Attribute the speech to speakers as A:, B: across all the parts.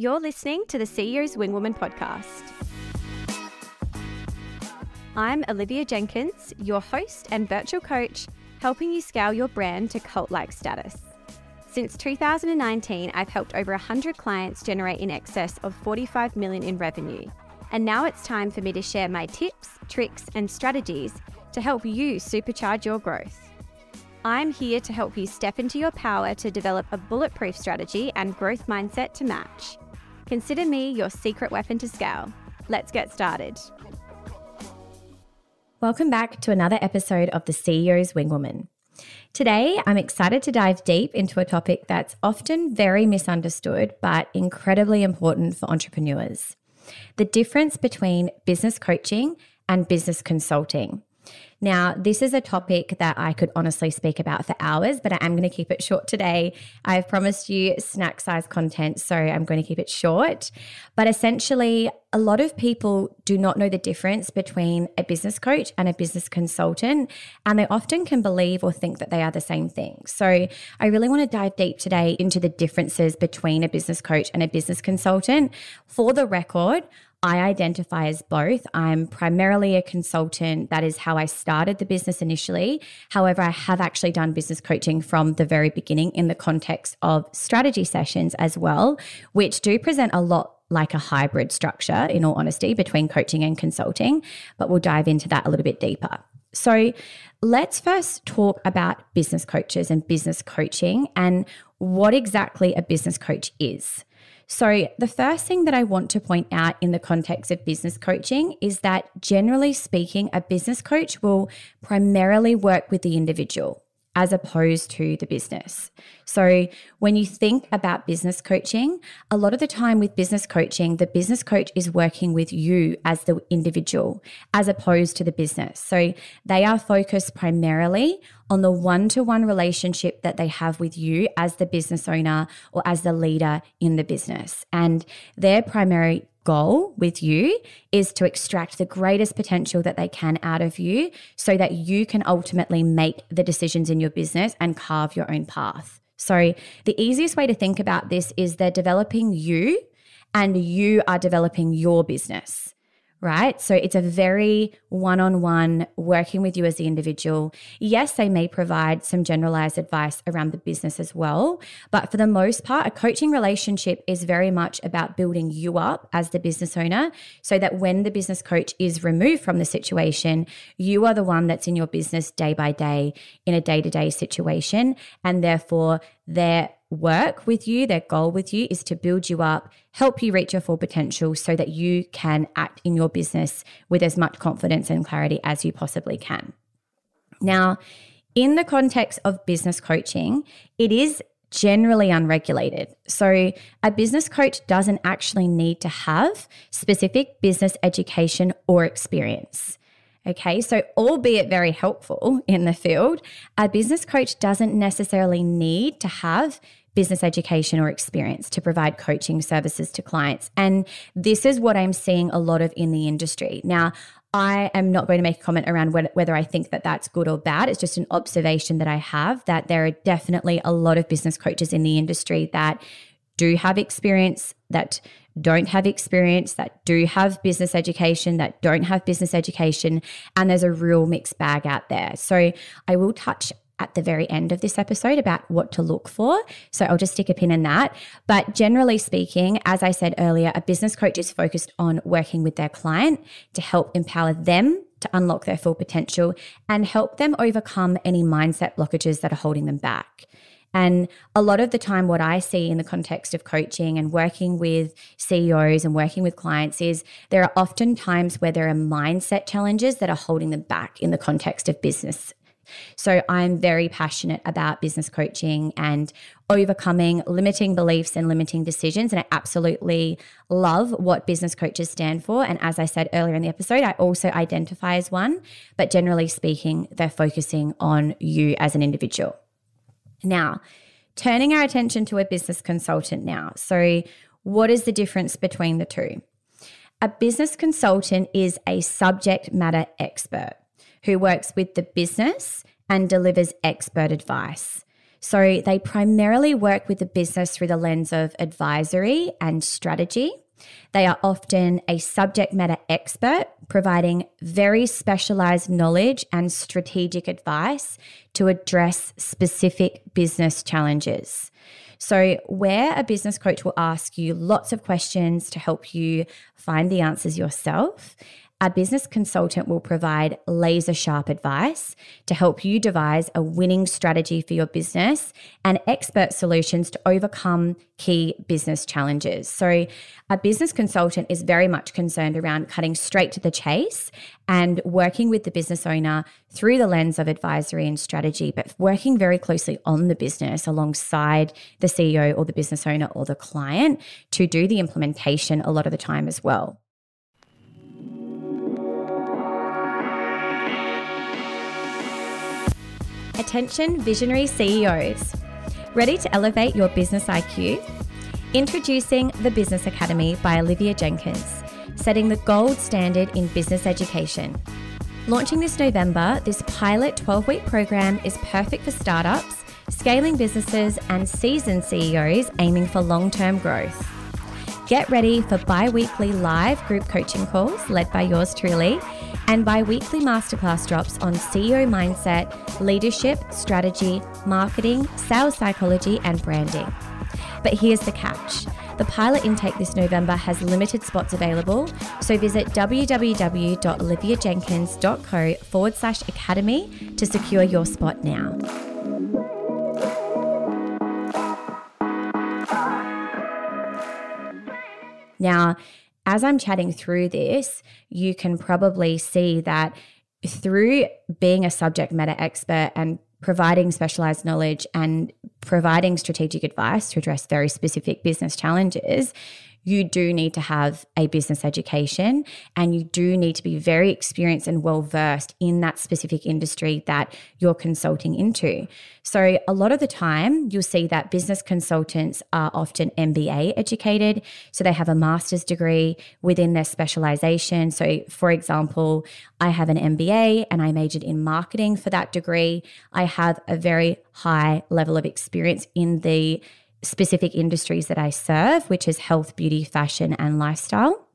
A: You're listening to the CEO's Wingwoman podcast. I'm Olivia Jenkins, your host and virtual coach, helping you scale your brand to cult like status. Since 2019, I've helped over 100 clients generate in excess of 45 million in revenue. And now it's time for me to share my tips, tricks, and strategies to help you supercharge your growth. I'm here to help you step into your power to develop a bulletproof strategy and growth mindset to match. Consider me your secret weapon to scale. Let's get started. Welcome back to another episode of the CEO's Wingwoman. Today, I'm excited to dive deep into a topic that's often very misunderstood but incredibly important for entrepreneurs the difference between business coaching and business consulting. Now, this is a topic that I could honestly speak about for hours, but I am going to keep it short today. I've promised you snack size content, so I'm going to keep it short. But essentially, a lot of people do not know the difference between a business coach and a business consultant, and they often can believe or think that they are the same thing. So, I really want to dive deep today into the differences between a business coach and a business consultant. For the record, I identify as both. I'm primarily a consultant. That is how I started the business initially. However, I have actually done business coaching from the very beginning in the context of strategy sessions as well, which do present a lot like a hybrid structure, in all honesty, between coaching and consulting. But we'll dive into that a little bit deeper. So, let's first talk about business coaches and business coaching and what exactly a business coach is. So, the first thing that I want to point out in the context of business coaching is that generally speaking, a business coach will primarily work with the individual as opposed to the business. So, when you think about business coaching, a lot of the time with business coaching, the business coach is working with you as the individual as opposed to the business. So, they are focused primarily on the one to one relationship that they have with you as the business owner or as the leader in the business. And their primary goal with you is to extract the greatest potential that they can out of you so that you can ultimately make the decisions in your business and carve your own path. So, the easiest way to think about this is they're developing you and you are developing your business right? So it's a very one on one working with you as the individual. Yes, they may provide some generalized advice around the business as well. But for the most part, a coaching relationship is very much about building you up as the business owner so that when the business coach is removed from the situation, you are the one that's in your business day by day in a day to day situation. And therefore, their work with you, their goal with you is to build you up, help you reach your full potential so that you can act in your business with as much confidence and clarity as you possibly can. Now, in the context of business coaching, it is generally unregulated. So, a business coach doesn't actually need to have specific business education or experience. Okay, so albeit very helpful in the field, a business coach doesn't necessarily need to have business education or experience to provide coaching services to clients. And this is what I'm seeing a lot of in the industry. Now, I am not going to make a comment around whether I think that that's good or bad. It's just an observation that I have that there are definitely a lot of business coaches in the industry that do have experience, that don't have experience, that do have business education, that don't have business education. And there's a real mixed bag out there. So I will touch at the very end of this episode about what to look for. So I'll just stick a pin in that. But generally speaking, as I said earlier, a business coach is focused on working with their client to help empower them to unlock their full potential and help them overcome any mindset blockages that are holding them back. And a lot of the time, what I see in the context of coaching and working with CEOs and working with clients is there are often times where there are mindset challenges that are holding them back in the context of business. So I'm very passionate about business coaching and overcoming limiting beliefs and limiting decisions. And I absolutely love what business coaches stand for. And as I said earlier in the episode, I also identify as one. But generally speaking, they're focusing on you as an individual. Now, turning our attention to a business consultant now. So, what is the difference between the two? A business consultant is a subject matter expert who works with the business and delivers expert advice. So they primarily work with the business through the lens of advisory and strategy. They are often a subject matter expert, providing very specialized knowledge and strategic advice to address specific business challenges. So, where a business coach will ask you lots of questions to help you find the answers yourself, a business consultant will provide laser sharp advice to help you devise a winning strategy for your business and expert solutions to overcome key business challenges. So, a business consultant is very much concerned around cutting straight to the chase and working with the business owner through the lens of advisory and strategy, but working very closely on the business alongside the CEO or the business owner or the client to do the implementation a lot of the time as well. Attention visionary CEOs. Ready to elevate your business IQ? Introducing the Business Academy by Olivia Jenkins, setting the gold standard in business education. Launching this November, this pilot 12 week program is perfect for startups, scaling businesses, and seasoned CEOs aiming for long term growth. Get ready for bi weekly live group coaching calls led by yours truly and bi weekly masterclass drops on CEO mindset, leadership, strategy, marketing, sales psychology, and branding. But here's the catch. The pilot intake this November has limited spots available, so visit www.oliviajenkins.co forward slash academy to secure your spot now. Now, as I'm chatting through this, you can probably see that through being a subject matter expert and providing specialized knowledge and providing strategic advice to address very specific business challenges, you do need to have a business education and you do need to be very experienced and well versed in that specific industry that you're consulting into. So, a lot of the time, you'll see that business consultants are often MBA educated. So, they have a master's degree within their specialization. So, for example, I have an MBA and I majored in marketing for that degree. I have a very high level of experience in the specific industries that I serve, which is health, beauty, fashion, and lifestyle.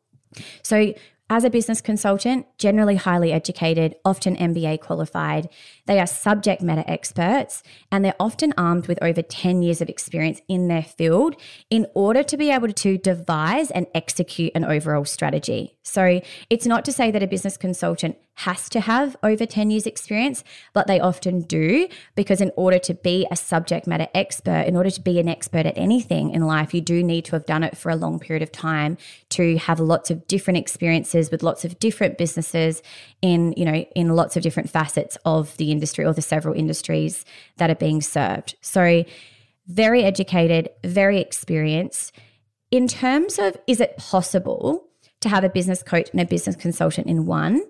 A: So, as a business consultant, generally highly educated, often MBA qualified, they are subject matter experts and they're often armed with over 10 years of experience in their field in order to be able to devise and execute an overall strategy. So it's not to say that a business consultant has to have over 10 years experience, but they often do because in order to be a subject matter expert, in order to be an expert at anything in life, you do need to have done it for a long period of time to have lots of different experiences with lots of different businesses in, you know, in lots of different facets of the industry or the several industries that are being served. So, very educated, very experienced. In terms of is it possible to have a business coach and a business consultant in one?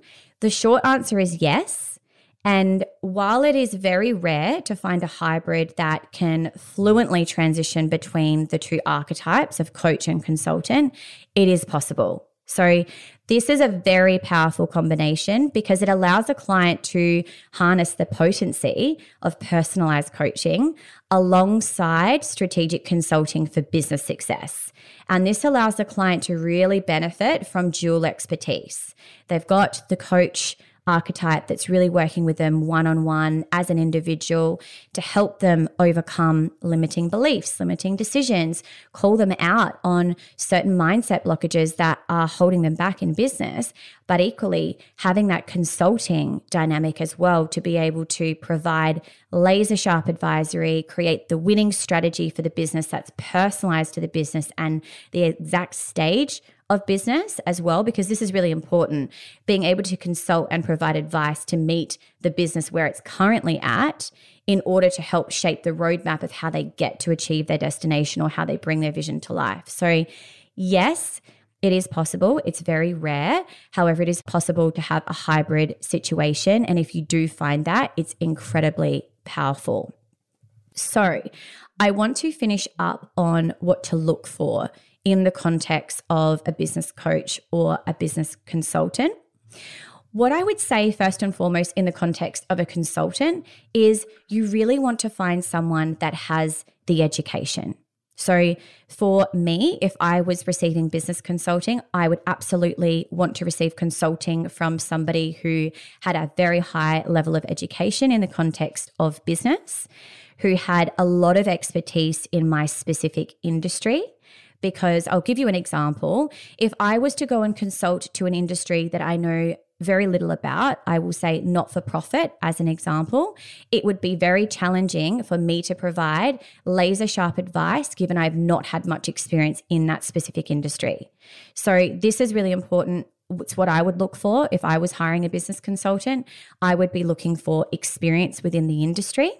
A: The short answer is yes. And while it is very rare to find a hybrid that can fluently transition between the two archetypes of coach and consultant, it is possible. So, this is a very powerful combination because it allows a client to harness the potency of personalized coaching alongside strategic consulting for business success. And this allows the client to really benefit from dual expertise. They've got the coach archetype that's really working with them one on one as an individual to help them overcome limiting beliefs, limiting decisions, call them out on certain mindset blockages that are holding them back in business, but equally having that consulting dynamic as well to be able to provide laser sharp advisory, create the winning strategy for the business that's personalized to the business and the exact stage of business as well, because this is really important. Being able to consult and provide advice to meet the business where it's currently at in order to help shape the roadmap of how they get to achieve their destination or how they bring their vision to life. So, yes, it is possible. It's very rare. However, it is possible to have a hybrid situation. And if you do find that, it's incredibly powerful. So, I want to finish up on what to look for in the context of a business coach or a business consultant. What I would say, first and foremost, in the context of a consultant, is you really want to find someone that has the education. So, for me, if I was receiving business consulting, I would absolutely want to receive consulting from somebody who had a very high level of education in the context of business, who had a lot of expertise in my specific industry. Because I'll give you an example. If I was to go and consult to an industry that I know very little about, I will say not for profit as an example, it would be very challenging for me to provide laser sharp advice given I've not had much experience in that specific industry. So, this is really important. It's what I would look for if I was hiring a business consultant. I would be looking for experience within the industry.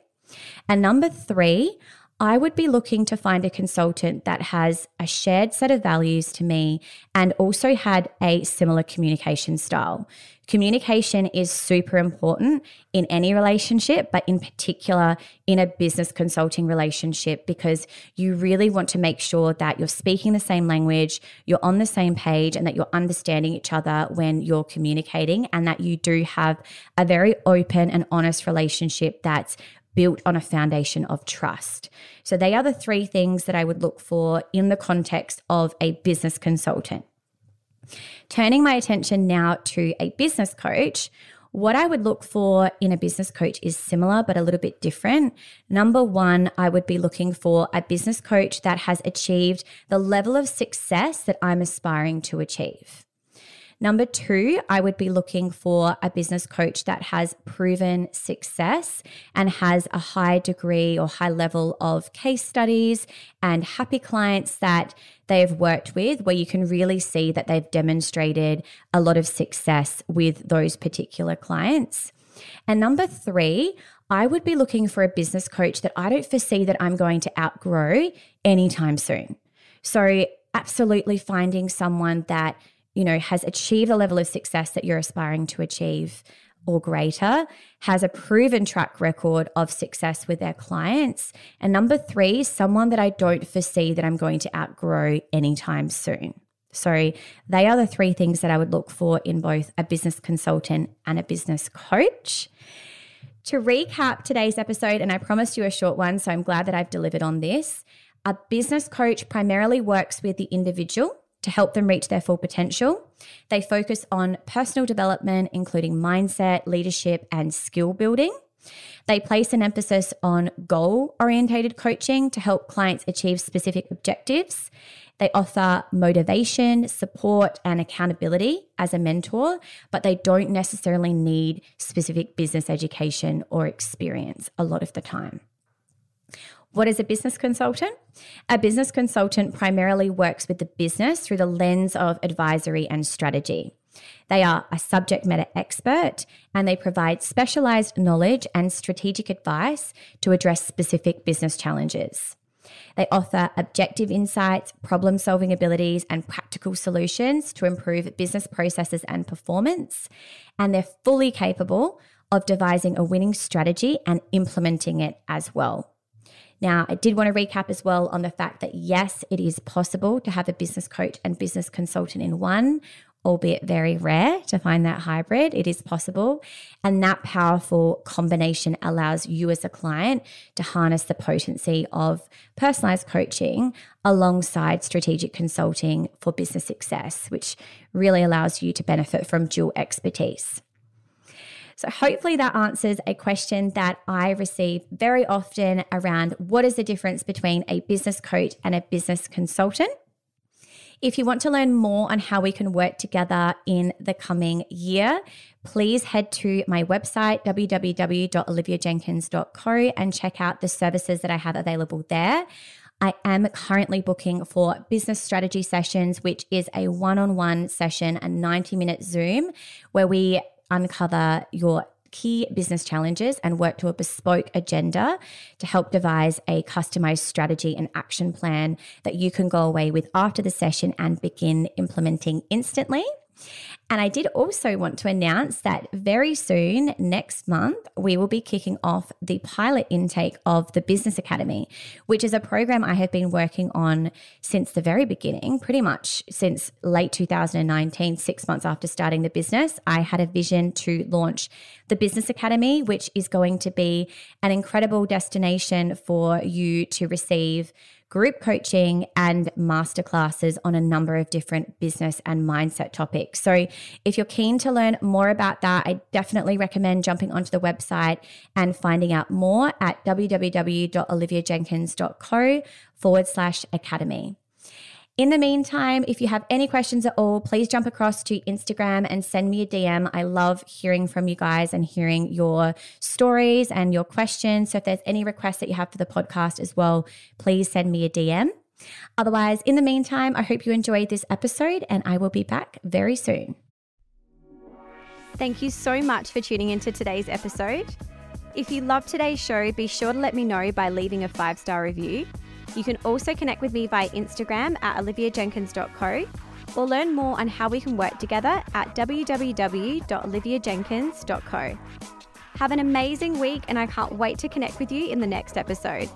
A: And number three, I would be looking to find a consultant that has a shared set of values to me and also had a similar communication style. Communication is super important in any relationship, but in particular in a business consulting relationship, because you really want to make sure that you're speaking the same language, you're on the same page, and that you're understanding each other when you're communicating, and that you do have a very open and honest relationship that's built on a foundation of trust. So, they are the three things that I would look for in the context of a business consultant. Turning my attention now to a business coach, what I would look for in a business coach is similar, but a little bit different. Number one, I would be looking for a business coach that has achieved the level of success that I'm aspiring to achieve. Number two, I would be looking for a business coach that has proven success and has a high degree or high level of case studies and happy clients that they have worked with, where you can really see that they've demonstrated a lot of success with those particular clients. And number three, I would be looking for a business coach that I don't foresee that I'm going to outgrow anytime soon. So, absolutely finding someone that you know, has achieved the level of success that you're aspiring to achieve or greater, has a proven track record of success with their clients. And number three, someone that I don't foresee that I'm going to outgrow anytime soon. So, they are the three things that I would look for in both a business consultant and a business coach. To recap today's episode, and I promised you a short one, so I'm glad that I've delivered on this. A business coach primarily works with the individual to help them reach their full potential. They focus on personal development, including mindset, leadership, and skill building. They place an emphasis on goal orientated coaching to help clients achieve specific objectives. They offer motivation, support, and accountability as a mentor, but they don't necessarily need specific business education or experience a lot of the time. What is a business consultant? A business consultant primarily works with the business through the lens of advisory and strategy. They are a subject matter expert and they provide specialized knowledge and strategic advice to address specific business challenges. They offer objective insights, problem solving abilities, and practical solutions to improve business processes and performance. And they're fully capable of devising a winning strategy and implementing it as well. Now, I did want to recap as well on the fact that yes, it is possible to have a business coach and business consultant in one, albeit very rare to find that hybrid. It is possible. And that powerful combination allows you as a client to harness the potency of personalized coaching alongside strategic consulting for business success, which really allows you to benefit from dual expertise. So, hopefully, that answers a question that I receive very often around what is the difference between a business coach and a business consultant. If you want to learn more on how we can work together in the coming year, please head to my website, www.oliviajenkins.co, and check out the services that I have available there. I am currently booking for business strategy sessions, which is a one on one session, a 90 minute Zoom, where we uncover your key business challenges and work to a bespoke agenda to help devise a customized strategy and action plan that you can go away with after the session and begin implementing instantly. And I did also want to announce that very soon, next month, we will be kicking off the pilot intake of the Business Academy, which is a program I have been working on since the very beginning, pretty much since late 2019, six months after starting the business. I had a vision to launch the Business Academy, which is going to be an incredible destination for you to receive group coaching and masterclasses on a number of different business and mindset topics. So, if you're keen to learn more about that, I definitely recommend jumping onto the website and finding out more at www.oliviajenkins.co forward slash academy. In the meantime, if you have any questions at all, please jump across to Instagram and send me a DM. I love hearing from you guys and hearing your stories and your questions. So if there's any requests that you have for the podcast as well, please send me a DM. Otherwise, in the meantime, I hope you enjoyed this episode and I will be back very soon.
B: Thank you so much for tuning into today's episode. If you love today's show, be sure to let me know by leaving a five star review. You can also connect with me via Instagram at oliviajenkins.co or learn more on how we can work together at www.oliviajenkins.co. Have an amazing week, and I can't wait to connect with you in the next episode.